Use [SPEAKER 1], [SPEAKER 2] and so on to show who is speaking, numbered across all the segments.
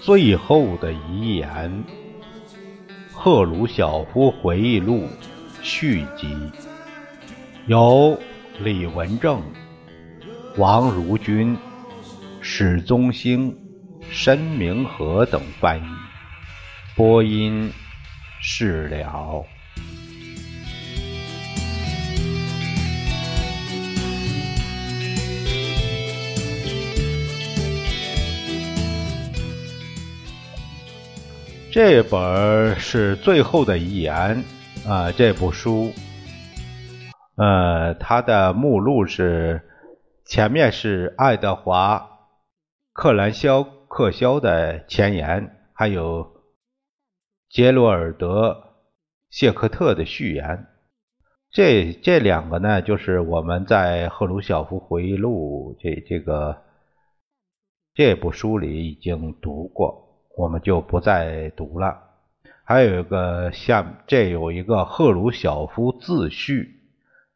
[SPEAKER 1] 最后的遗言，《赫鲁晓夫回忆录》续集，由李文正、王如君、史宗兴、申明和等翻译，播音事了。这本是最后的遗言啊，这部书，呃，它的目录是前面是爱德华·克兰肖克肖的前言，还有杰罗尔德·谢克特的序言。这这两个呢，就是我们在赫鲁晓夫回忆录这这个这部书里已经读过。我们就不再读了。还有一个像这有一个赫鲁晓夫自序，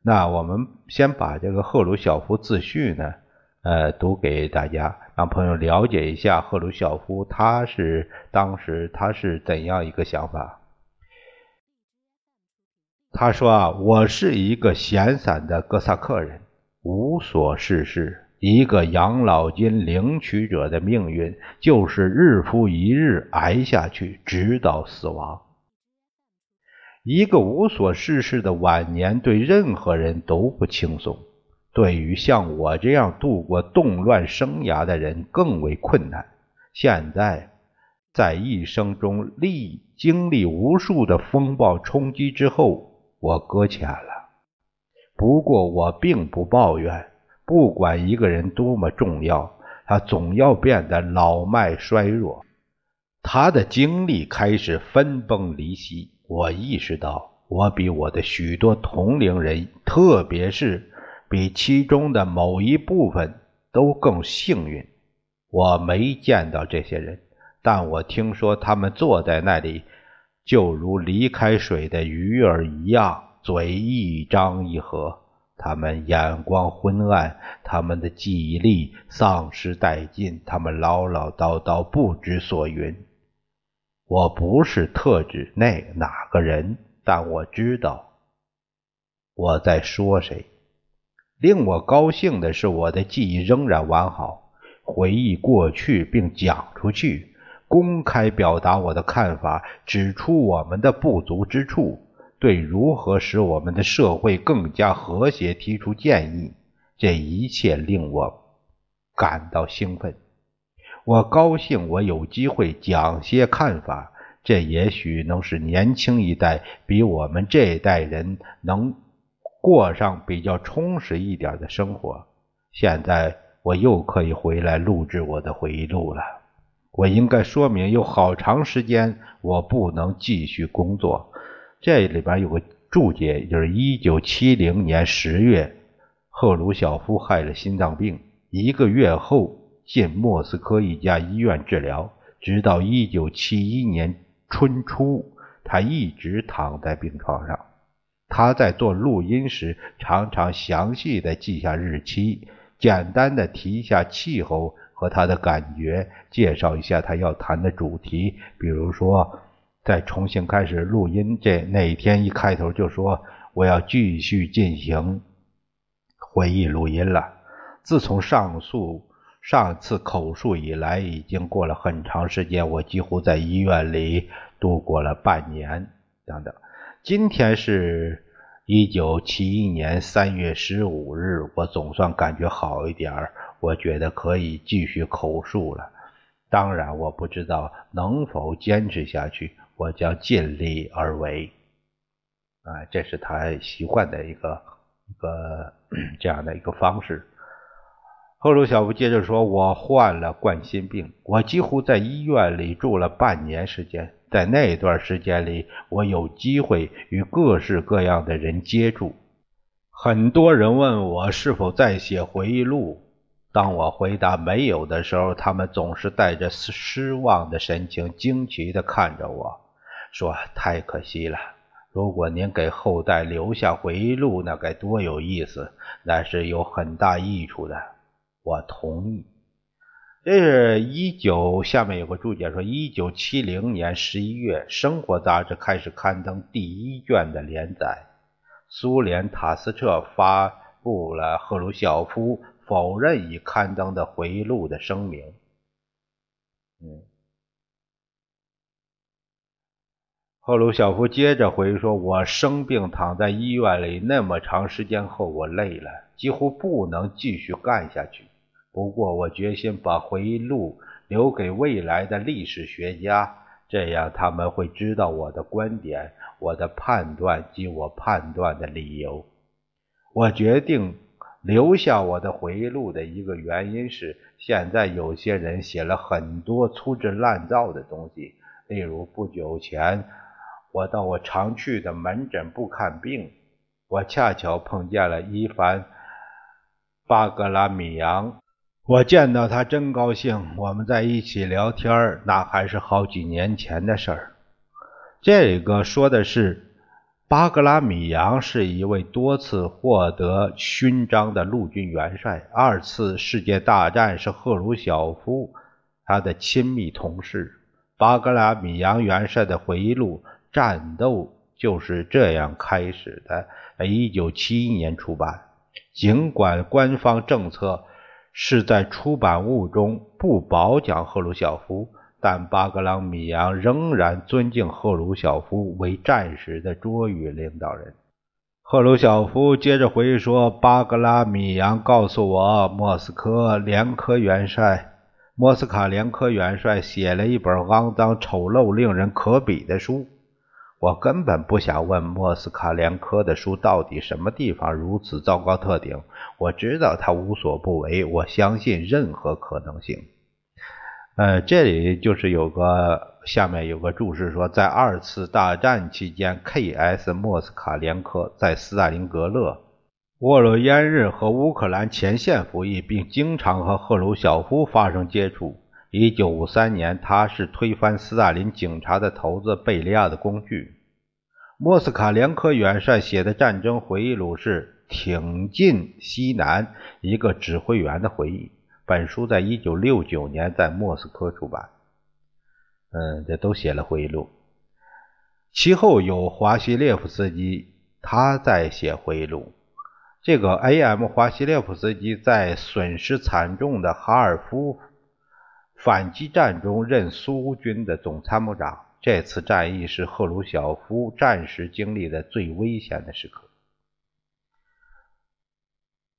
[SPEAKER 1] 那我们先把这个赫鲁晓夫自序呢，呃，读给大家，让朋友了解一下赫鲁晓夫他是当时他是怎样一个想法。他说啊，我是一个闲散的哥萨克人，无所事事。一个养老金领取者的命运，就是日复一日挨下去，直到死亡。一个无所事事的晚年，对任何人都不轻松，对于像我这样度过动乱生涯的人更为困难。现在，在一生中历经历无数的风暴冲击之后，我搁浅了。不过，我并不抱怨。不管一个人多么重要，他总要变得老迈衰弱。他的精力开始分崩离析。我意识到，我比我的许多同龄人，特别是比其中的某一部分都更幸运。我没见到这些人，但我听说他们坐在那里，就如离开水的鱼儿一样，嘴一张一合。他们眼光昏暗，他们的记忆力丧失殆尽，他们唠唠叨叨，不知所云。我不是特指那哪个人，但我知道我在说谁。令我高兴的是，我的记忆仍然完好，回忆过去并讲出去，公开表达我的看法，指出我们的不足之处。对如何使我们的社会更加和谐提出建议，这一切令我感到兴奋。我高兴我有机会讲些看法，这也许能使年轻一代比我们这一代人能过上比较充实一点的生活。现在我又可以回来录制我的回忆录了。我应该说明，有好长时间我不能继续工作。这里边有个注解，就是一九七零年十月，赫鲁晓夫害了心脏病，一个月后进莫斯科一家医院治疗，直到一九七一年春初，他一直躺在病床上。他在做录音时，常常详细的记下日期，简单的提一下气候和他的感觉，介绍一下他要谈的主题，比如说。再重新开始录音，这那一天一开头就说我要继续进行回忆录音了。自从上述上次口述以来，已经过了很长时间，我几乎在医院里度过了半年。等等，今天是一九七一年三月十五日，我总算感觉好一点，我觉得可以继续口述了。当然，我不知道能否坚持下去。我将尽力而为，啊，这是他习惯的一个一个这样的一个方式。赫鲁晓夫接着说：“我患了冠心病，我几乎在医院里住了半年时间。在那段时间里，我有机会与各式各样的人接触。很多人问我是否在写回忆录。当我回答没有的时候，他们总是带着失望的神情，惊奇地看着我。”说太可惜了。如果您给后代留下回忆录，那该多有意思，那是有很大益处的。我同意。这是一九下面有个注解说，一九七零年十一月，《生活》杂志开始刊登第一卷的连载。苏联塔斯社发布了赫鲁晓夫否认已刊登的回忆录的声明。嗯。赫鲁晓夫接着回说：“我生病躺在医院里那么长时间后，我累了，几乎不能继续干下去。不过，我决心把回忆录留给未来的历史学家，这样他们会知道我的观点、我的判断及我判断的理由。我决定留下我的回忆录的一个原因是，现在有些人写了很多粗制滥造的东西，例如不久前。”我到我常去的门诊部看病，我恰巧碰见了伊凡·巴格拉米扬。我见到他真高兴，我们在一起聊天那还是好几年前的事儿。这个说的是巴格拉米扬是一位多次获得勋章的陆军元帅，二次世界大战是赫鲁晓夫他的亲密同事。巴格拉米扬元帅的回忆录。战斗就是这样开始的。一九七一年出版。尽管官方政策是在出版物中不褒奖赫鲁晓夫，但巴格拉米扬仍然尊敬赫鲁晓夫为战时的卓越领导人。赫鲁晓夫接着回忆说：“巴格拉米扬告诉我，莫斯科连科元帅、莫斯卡连科元帅写了一本肮脏、丑陋、令人可鄙的书。”我根本不想问莫斯卡连科的书到底什么地方如此糟糕特顶。我知道他无所不为，我相信任何可能性。呃，这里就是有个下面有个注释说，在二次大战期间，K.S. 莫斯卡连科在斯大林格勒、沃罗耶日和乌克兰前线服役，并经常和赫鲁晓夫发生接触。一九五三年，他是推翻斯大林警察的头子贝利亚的工具。莫斯卡连科元帅写的战争回忆录是《挺进西南》，一个指挥员的回忆。本书在一九六九年在莫斯科出版。嗯，这都写了回忆录。其后有华西列夫斯基，他在写回忆录。这个 A.M. 华西列夫斯基在损失惨重的哈尔夫。反击战中任苏军的总参谋长。这次战役是赫鲁晓夫战时经历的最危险的时刻。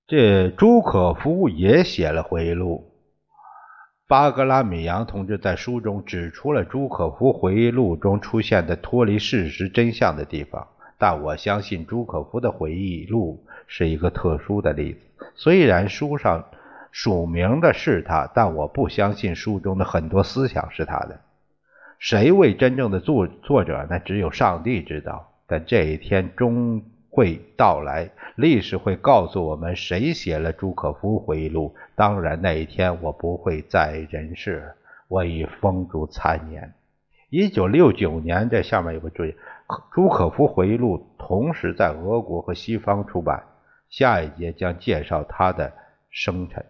[SPEAKER 1] 这朱可夫也写了回忆录。巴格拉米扬同志在书中指出了朱可夫回忆录中出现的脱离事实真相的地方，但我相信朱可夫的回忆录是一个特殊的例子。虽然书上。署名的是他，但我不相信书中的很多思想是他的。谁为真正的作作者呢？只有上帝知道。但这一天终会到来，历史会告诉我们谁写了朱可夫回忆录。当然，那一天我不会在人世，我已风烛残年。一九六九年，这下面有个注意：朱可夫回忆录同时在俄国和西方出版。下一节将介绍他的生辰。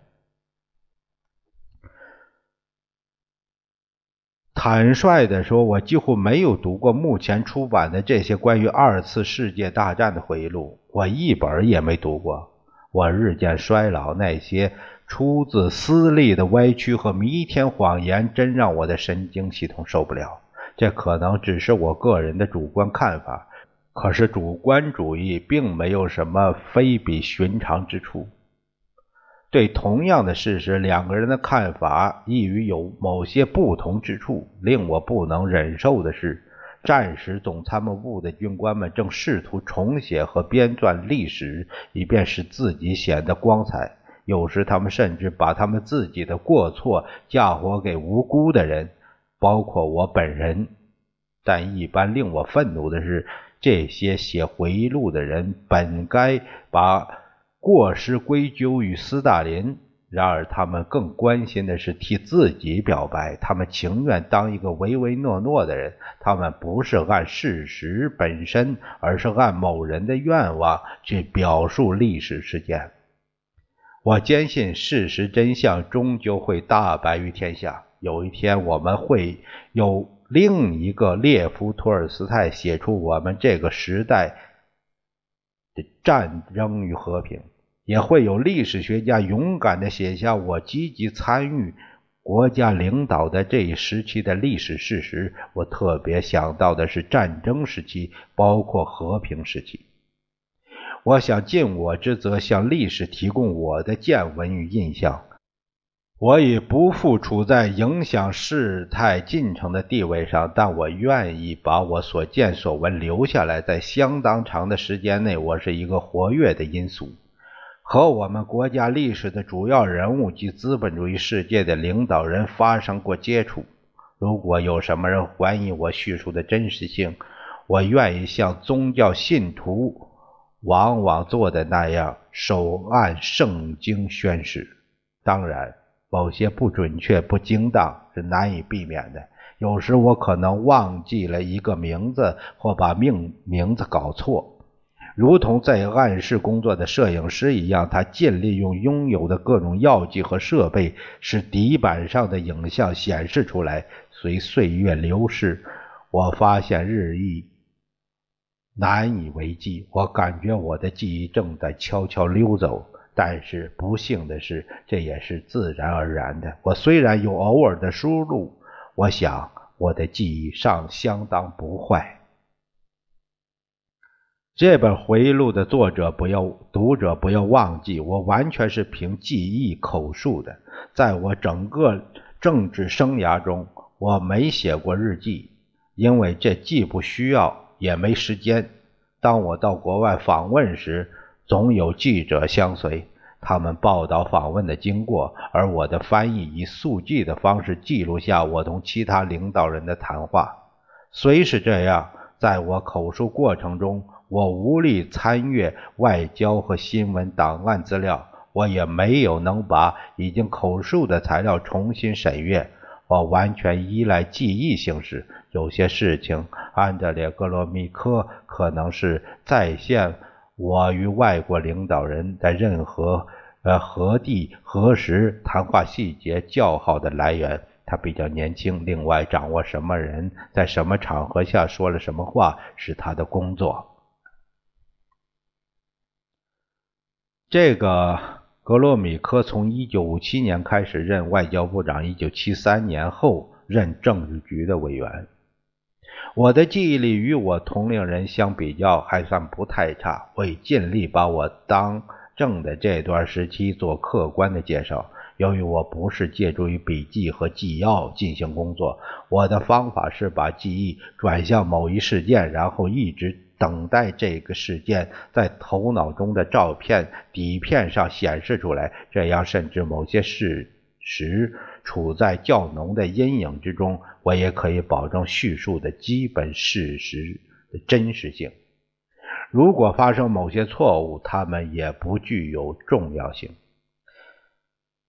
[SPEAKER 1] 坦率地说，我几乎没有读过目前出版的这些关于二次世界大战的回忆录，我一本也没读过。我日渐衰老，那些出自私利的歪曲和弥天谎言，真让我的神经系统受不了。这可能只是我个人的主观看法，可是主观主义并没有什么非比寻常之处。对同样的事实，两个人的看法亦于有某些不同之处。令我不能忍受的是，战时总参谋部的军官们正试图重写和编撰历史，以便使自己显得光彩。有时，他们甚至把他们自己的过错嫁祸给无辜的人，包括我本人。但一般令我愤怒的是，这些写回忆录的人本该把。过失归咎于斯大林，然而，他们更关心的是替自己表白。他们情愿当一个唯唯诺诺的人。他们不是按事实本身，而是按某人的愿望去表述历史事件。我坚信，事实真相终究会大白于天下。有一天，我们会有另一个列夫·托尔斯泰写出我们这个时代战争与和平。也会有历史学家勇敢地写下我积极参与国家领导的这一时期的历史事实。我特别想到的是战争时期，包括和平时期。我想尽我之责，向历史提供我的见闻与印象。我已不复处在影响事态进程的地位上，但我愿意把我所见所闻留下来，在相当长的时间内，我是一个活跃的因素。和我们国家历史的主要人物及资本主义世界的领导人发生过接触。如果有什么人怀疑我叙述的真实性，我愿意像宗教信徒往往做的那样，手按圣经宣誓。当然，某些不准确、不精当是难以避免的。有时我可能忘记了一个名字，或把命名字搞错。如同在暗室工作的摄影师一样，他尽力用拥有的各种药剂和设备，使底板上的影像显示出来。随岁月流逝，我发现日益难以为继。我感觉我的记忆正在悄悄溜走，但是不幸的是，这也是自然而然的。我虽然有偶尔的输入，我想我的记忆尚相当不坏。这本回忆录的作者不要读者不要忘记，我完全是凭记忆口述的。在我整个政治生涯中，我没写过日记，因为这既不需要，也没时间。当我到国外访问时，总有记者相随，他们报道访问的经过，而我的翻译以速记的方式记录下我同其他领导人的谈话。虽是这样，在我口述过程中。我无力参阅外交和新闻档案资料，我也没有能把已经口述的材料重新审阅。我完全依赖记忆形式。有些事情，安德烈·格罗米科可能是再现我与外国领导人在任何呃何地何时谈话细节较好的来源。他比较年轻，另外掌握什么人在什么场合下说了什么话是他的工作。这个格罗米科从1957年开始任外交部长，1973年后任政治局的委员。我的记忆力与我同龄人相比较还算不太差，我尽力把我当政的这段时期做客观的介绍。由于我不是借助于笔记和纪要进行工作，我的方法是把记忆转向某一事件，然后一直。等待这个事件在头脑中的照片底片上显示出来，这样甚至某些事实处在较浓的阴影之中，我也可以保证叙述的基本事实的真实性。如果发生某些错误，他们也不具有重要性。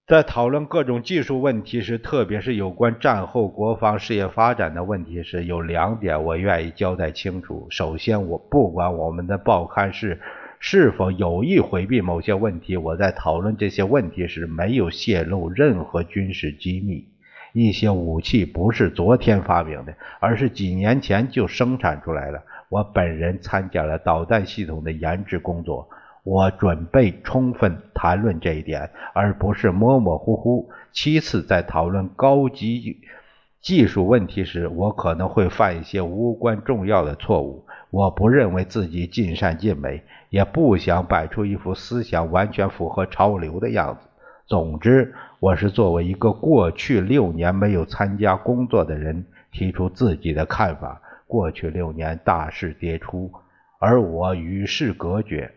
[SPEAKER 1] 在讨论各种技术问题时，特别是有关战后国防事业发展的问题时，有两点我愿意交代清楚。首先，我不管我们的报刊是是否有意回避某些问题，我在讨论这些问题时没有泄露任何军事机密。一些武器不是昨天发明的，而是几年前就生产出来了。我本人参加了导弹系统的研制工作。我准备充分谈论这一点，而不是模模糊糊。其次，在讨论高级技术问题时，我可能会犯一些无关重要的错误。我不认为自己尽善尽美，也不想摆出一副思想完全符合潮流的样子。总之，我是作为一个过去六年没有参加工作的人提出自己的看法。过去六年大势迭出，而我与世隔绝。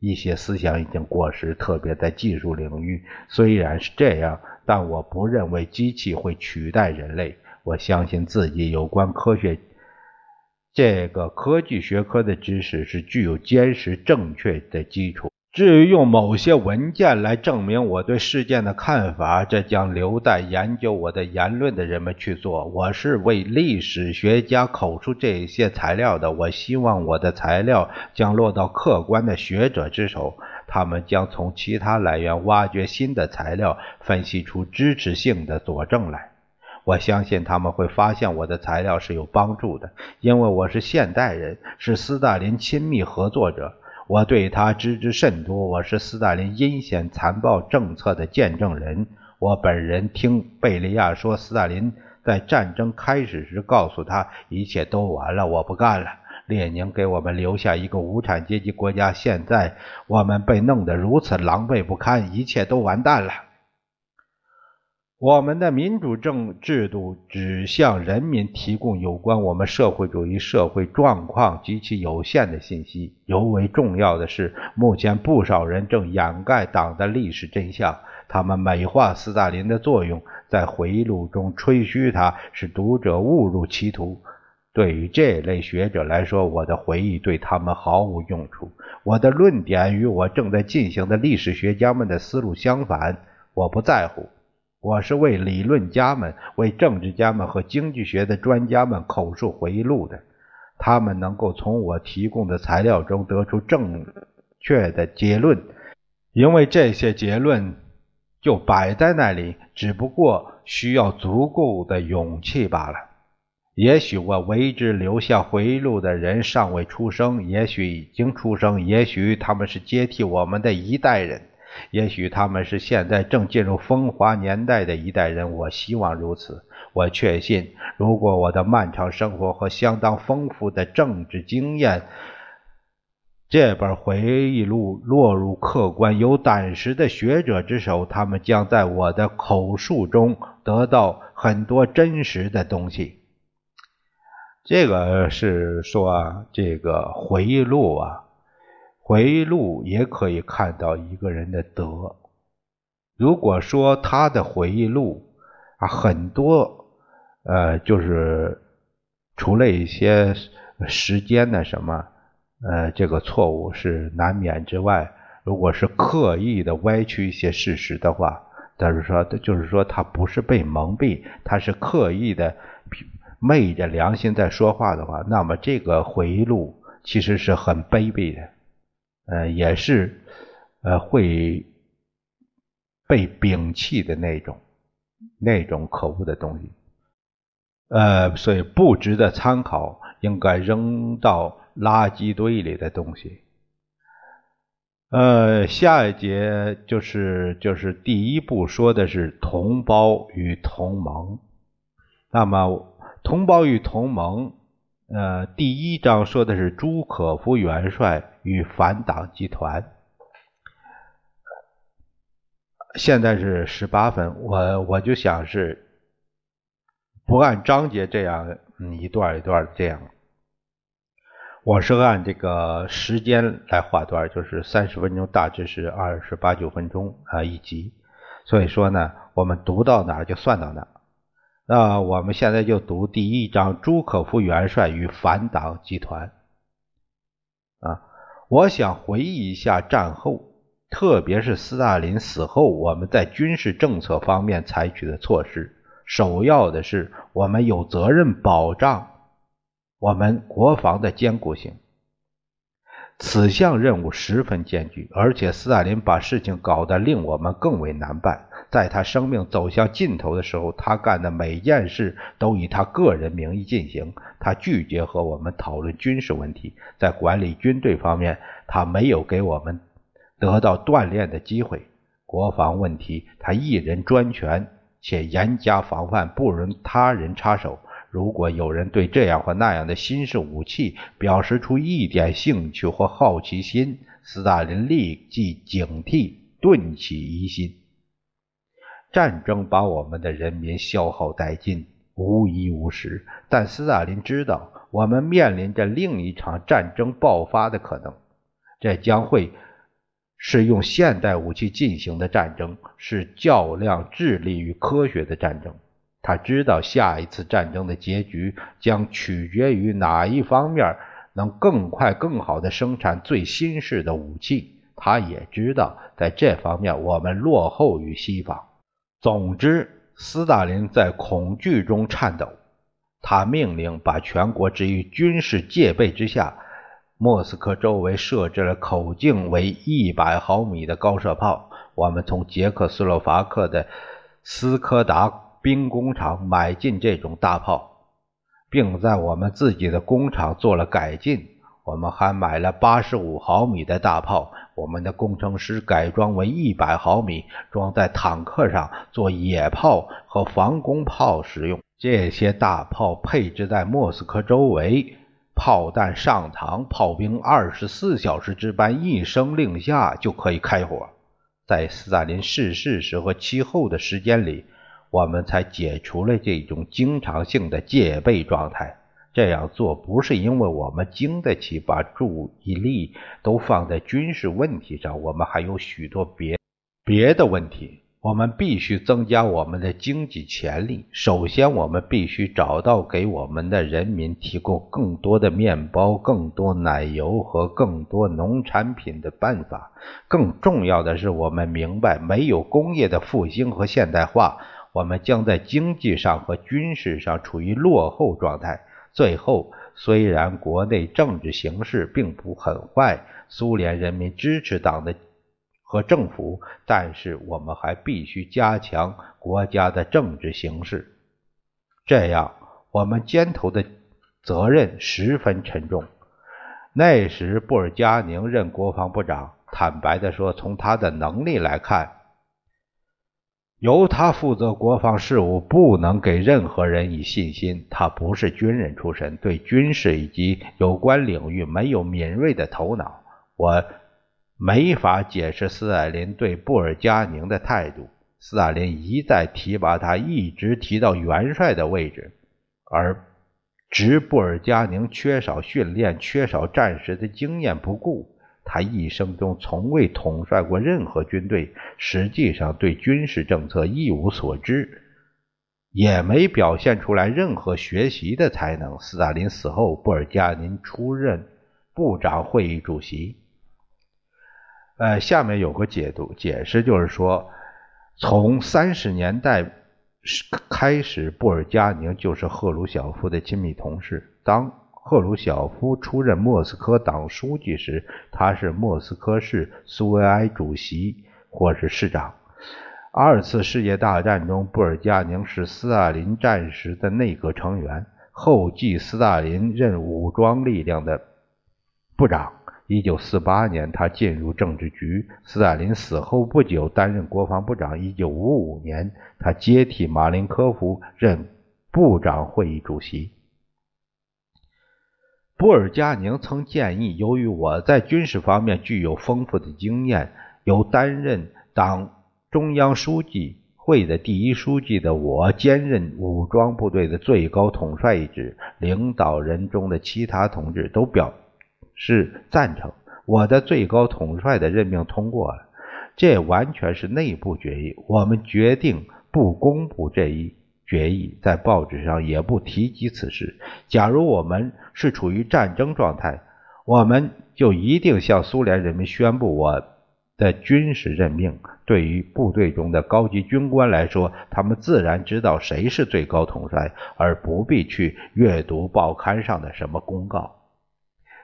[SPEAKER 1] 一些思想已经过时，特别在技术领域。虽然是这样，但我不认为机器会取代人类。我相信自己有关科学这个科技学科的知识是具有坚实正确的基础。至于用某些文件来证明我对事件的看法，这将留待研究我的言论的人们去做。我是为历史学家口述这些材料的。我希望我的材料将落到客观的学者之手，他们将从其他来源挖掘新的材料，分析出支持性的佐证来。我相信他们会发现我的材料是有帮助的，因为我是现代人，是斯大林亲密合作者。我对他知之甚多，我是斯大林阴险残暴政策的见证人。我本人听贝利亚说，斯大林在战争开始时告诉他，一切都完了，我不干了。列宁给我们留下一个无产阶级国家，现在我们被弄得如此狼狈不堪，一切都完蛋了。我们的民主政制度只向人民提供有关我们社会主义社会状况极其有限的信息。尤为重要的是，目前不少人正掩盖党的历史真相，他们美化斯大林的作用，在回忆录中吹嘘他，使读者误入歧途。对于这类学者来说，我的回忆对他们毫无用处。我的论点与我正在进行的历史学家们的思路相反，我不在乎。我是为理论家们、为政治家们和经济学的专家们口述回忆录的，他们能够从我提供的材料中得出正确的结论，因为这些结论就摆在那里，只不过需要足够的勇气罢了。也许我为之留下回忆录的人尚未出生，也许已经出生，也许他们是接替我们的一代人。也许他们是现在正进入风华年代的一代人，我希望如此。我确信，如果我的漫长生活和相当丰富的政治经验，这本回忆录落入客观有胆识的学者之手，他们将在我的口述中得到很多真实的东西。这个是说，这个回忆录啊。回忆录也可以看到一个人的德。如果说他的回忆录啊，很多呃，就是除了一些时间的什么呃，这个错误是难免之外，如果是刻意的歪曲一些事实的话，但是说，就是说他不是被蒙蔽，他是刻意的昧着良心在说话的话，那么这个回忆录其实是很卑鄙的。呃，也是，呃，会被摒弃的那种，那种可恶的东西，呃，所以不值得参考，应该扔到垃圾堆里的东西。呃，下一节就是就是第一步说的是同胞与同盟，那么同胞与同盟。呃，第一章说的是朱可夫元帅与反党集团。现在是十八分，我我就想是不按章节这样一段一段这样，我是按这个时间来划段，就是三十分钟，大致是二十八九分钟啊一集。所以说呢，我们读到哪就算到哪。那我们现在就读第一章：朱可夫元帅与反党集团。啊，我想回忆一下战后，特别是斯大林死后，我们在军事政策方面采取的措施。首要的是，我们有责任保障我们国防的坚固性。此项任务十分艰巨，而且斯大林把事情搞得令我们更为难办。在他生命走向尽头的时候，他干的每件事都以他个人名义进行。他拒绝和我们讨论军事问题，在管理军队方面，他没有给我们得到锻炼的机会。国防问题，他一人专权，且严加防范，不容他人插手。如果有人对这样或那样的新式武器表示出一点兴趣或好奇心，斯大林立即警惕，顿起疑心。战争把我们的人民消耗殆尽，无一无实。但斯大林知道，我们面临着另一场战争爆发的可能，这将会是用现代武器进行的战争，是较量智力与科学的战争。他知道下一次战争的结局将取决于哪一方面能更快、更好地生产最新式的武器。他也知道在这方面我们落后于西方。总之，斯大林在恐惧中颤抖。他命令把全国置于军事戒备之下，莫斯科周围设置了口径为一百毫米的高射炮。我们从捷克斯洛伐克的斯柯达兵工厂买进这种大炮，并在我们自己的工厂做了改进。我们还买了八十五毫米的大炮，我们的工程师改装为一百毫米，装在坦克上做野炮和防空炮使用。这些大炮配置在莫斯科周围，炮弹上膛，炮兵二十四小时值班，一声令下就可以开火。在斯大林逝世时和其后的时间里，我们才解除了这种经常性的戒备状态。这样做不是因为我们经得起把注意力都放在军事问题上，我们还有许多别别的问题。我们必须增加我们的经济潜力。首先，我们必须找到给我们的人民提供更多的面包、更多奶油和更多农产品的办法。更重要的是，我们明白，没有工业的复兴和现代化，我们将在经济上和军事上处于落后状态。最后，虽然国内政治形势并不很坏，苏联人民支持党的。和政府，但是我们还必须加强国家的政治形势，这样我们肩头的责任十分沉重。那时布尔加宁任国防部长，坦白的说，从他的能力来看，由他负责国防事务不能给任何人以信心。他不是军人出身，对军事以及有关领域没有敏锐的头脑。我。没法解释斯大林对布尔加宁的态度。斯大林一再提拔他，一直提到元帅的位置，而执布尔加宁缺少训练、缺少战时的经验不顾。他一生中从未统帅过任何军队，实际上对军事政策一无所知，也没表现出来任何学习的才能。斯大林死后，布尔加宁出任部长会议主席。呃，下面有个解读解释，就是说，从三十年代开始，布尔加宁就是赫鲁晓夫的亲密同事。当赫鲁晓夫出任莫斯科党书记时，他是莫斯科市苏维埃主席或是市长。二次世界大战中，布尔加宁是斯大林战时的内阁成员，后继斯大林任武装力量的部长。一九四八年，他进入政治局。斯大林死后不久，担任国防部长。一九五五年，他接替马林科夫任部长会议主席。布尔加宁曾建议，由于我在军事方面具有丰富的经验，由担任党中央书记会的第一书记的我兼任武装部队的最高统帅一职。领导人中的其他同志都表。示赞成我的最高统帅的任命通过了，这完全是内部决议。我们决定不公布这一决议，在报纸上也不提及此事。假如我们是处于战争状态，我们就一定向苏联人民宣布我的军事任命。对于部队中的高级军官来说，他们自然知道谁是最高统帅，而不必去阅读报刊上的什么公告。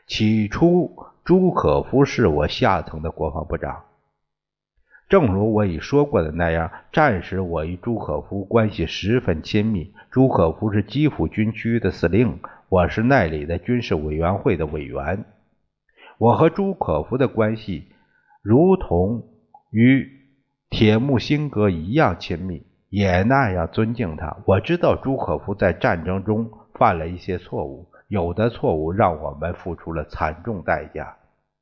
[SPEAKER 1] 起初，朱可夫是我下层的国防部长。正如我已说过的那样，战时我与朱可夫关系十分亲密。朱可夫是基辅军区的司令，我是那里的军事委员会的委员。我和朱可夫的关系如同与铁木辛格一样亲密，也那样尊敬他。我知道朱可夫在战争中犯了一些错误。有的错误让我们付出了惨重代价，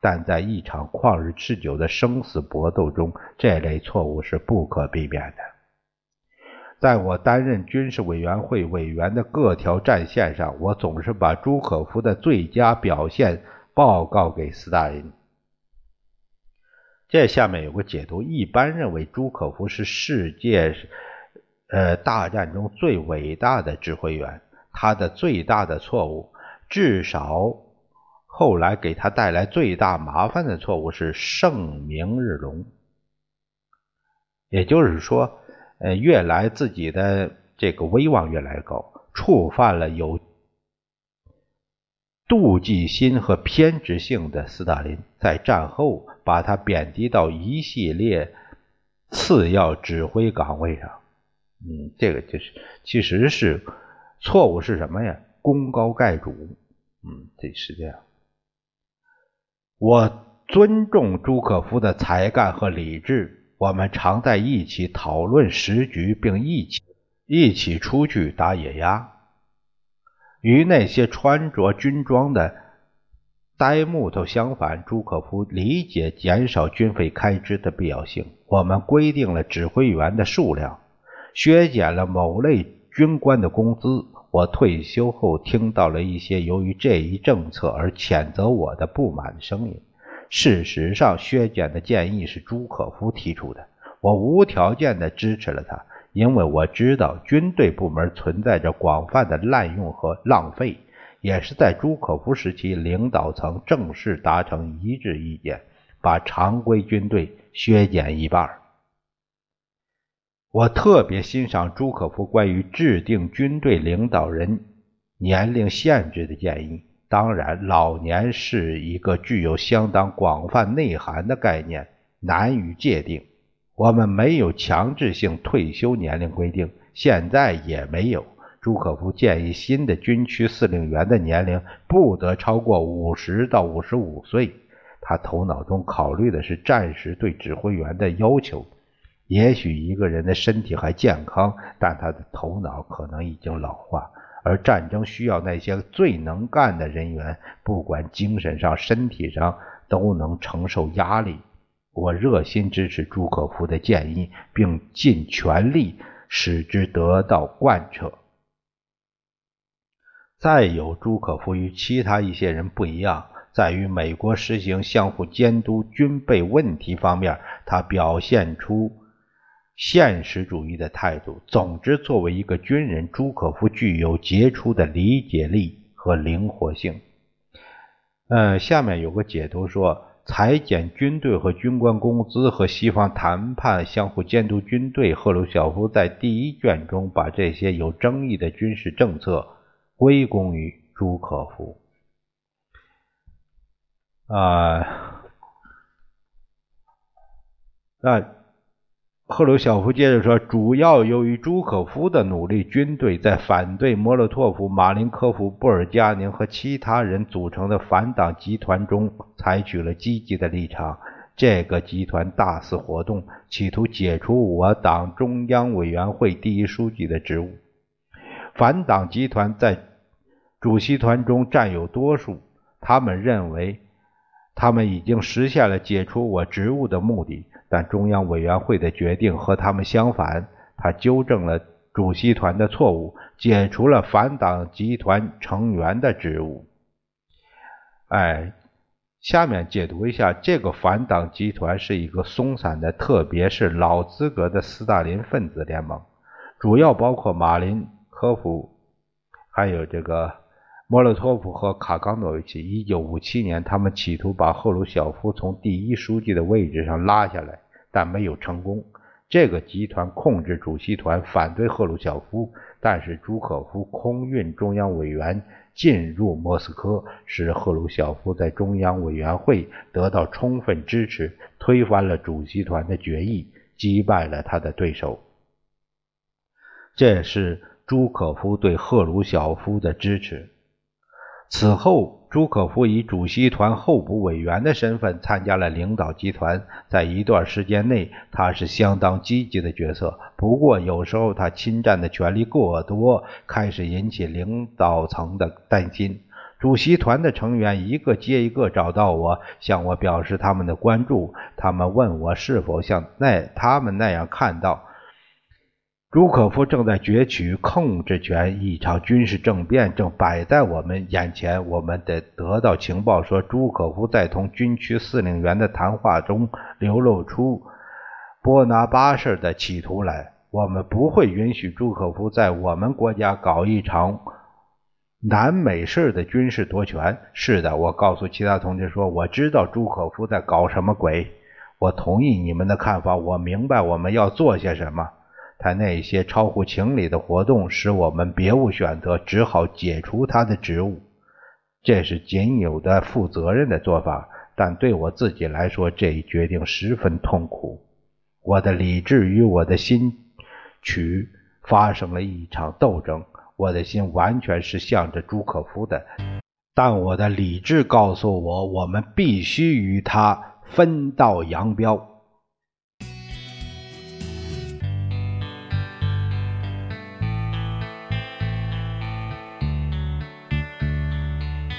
[SPEAKER 1] 但在一场旷日持久的生死搏斗中，这类错误是不可避免的。在我担任军事委员会委员的各条战线上，我总是把朱可夫的最佳表现报告给斯大林。这下面有个解读：一般认为朱可夫是世界呃大战中最伟大的指挥员，他的最大的错误。至少后来给他带来最大麻烦的错误是盛明日隆，也就是说，呃，越来自己的这个威望越来越高，触犯了有妒忌心和偏执性的斯大林，在战后把他贬低到一系列次要指挥岗位上。嗯，这个就是其实是错误是什么呀？功高盖主。嗯，这是这样。我尊重朱可夫的才干和理智，我们常在一起讨论时局，并一起一起出去打野鸭。与那些穿着军装的呆木头相反，朱可夫理解减少军费开支的必要性。我们规定了指挥员的数量，削减了某类军官的工资。我退休后听到了一些由于这一政策而谴责我的不满声音。事实上，削减的建议是朱可夫提出的，我无条件地支持了他，因为我知道军队部门存在着广泛的滥用和浪费。也是在朱可夫时期，领导层正式达成一致意见，把常规军队削减一半。我特别欣赏朱可夫关于制定军队领导人年龄限制的建议。当然，老年是一个具有相当广泛内涵的概念，难以界定。我们没有强制性退休年龄规定，现在也没有。朱可夫建议新的军区司令员的年龄不得超过五十到五十五岁。他头脑中考虑的是战时对指挥员的要求。也许一个人的身体还健康，但他的头脑可能已经老化。而战争需要那些最能干的人员，不管精神上、身体上都能承受压力。我热心支持朱可夫的建议，并尽全力使之得到贯彻。再有，朱可夫与其他一些人不一样，在于美国实行相互监督军备问题方面，他表现出。现实主义的态度。总之，作为一个军人，朱可夫具有杰出的理解力和灵活性。呃，下面有个解读说，裁减军队和军官工资和西方谈判相互监督军队。赫鲁晓夫在第一卷中把这些有争议的军事政策归功于朱可夫。啊，那。赫鲁晓夫接着说：“主要由于朱可夫的努力，军队在反对莫洛托夫、马林科夫、布尔加宁和其他人组成的反党集团中采取了积极的立场。这个集团大肆活动，企图解除我党中央委员会第一书记的职务。反党集团在主席团中占有多数，他们认为他们已经实现了解除我职务的目的。”但中央委员会的决定和他们相反，他纠正了主席团的错误，解除了反党集团成员的职务。哎，下面解读一下，这个反党集团是一个松散的，特别是老资格的斯大林分子联盟，主要包括马林科夫，还有这个。莫洛托夫和卡冈诺维奇，一九五七年，他们企图把赫鲁晓夫从第一书记的位置上拉下来，但没有成功。这个集团控制主席团，反对赫鲁晓夫，但是朱可夫空运中央委员进入莫斯科，使赫鲁晓夫在中央委员会得到充分支持，推翻了主席团的决议，击败了他的对手。这是朱可夫对赫鲁晓夫的支持。此后，朱可夫以主席团候补委员的身份参加了领导集团。在一段时间内，他是相当积极的角色。不过，有时候他侵占的权力过多，开始引起领导层的担心。主席团的成员一个接一个找到我，向我表示他们的关注。他们问我是否像那他们那样看到。朱可夫正在攫取控制权，一场军事政变正摆在我们眼前。我们得得到情报说，朱可夫在同军区司令员的谈话中流露出波拿巴式的企图来。我们不会允许朱可夫在我们国家搞一场南美式的军事夺权。是的，我告诉其他同志说，我知道朱可夫在搞什么鬼。我同意你们的看法，我明白我们要做些什么。他那些超乎情理的活动，使我们别无选择，只好解除他的职务。这是仅有的负责任的做法，但对我自己来说，这一决定十分痛苦。我的理智与我的心曲发生了一场斗争。我的心完全是向着朱可夫的，但我的理智告诉我，我们必须与他分道扬镳。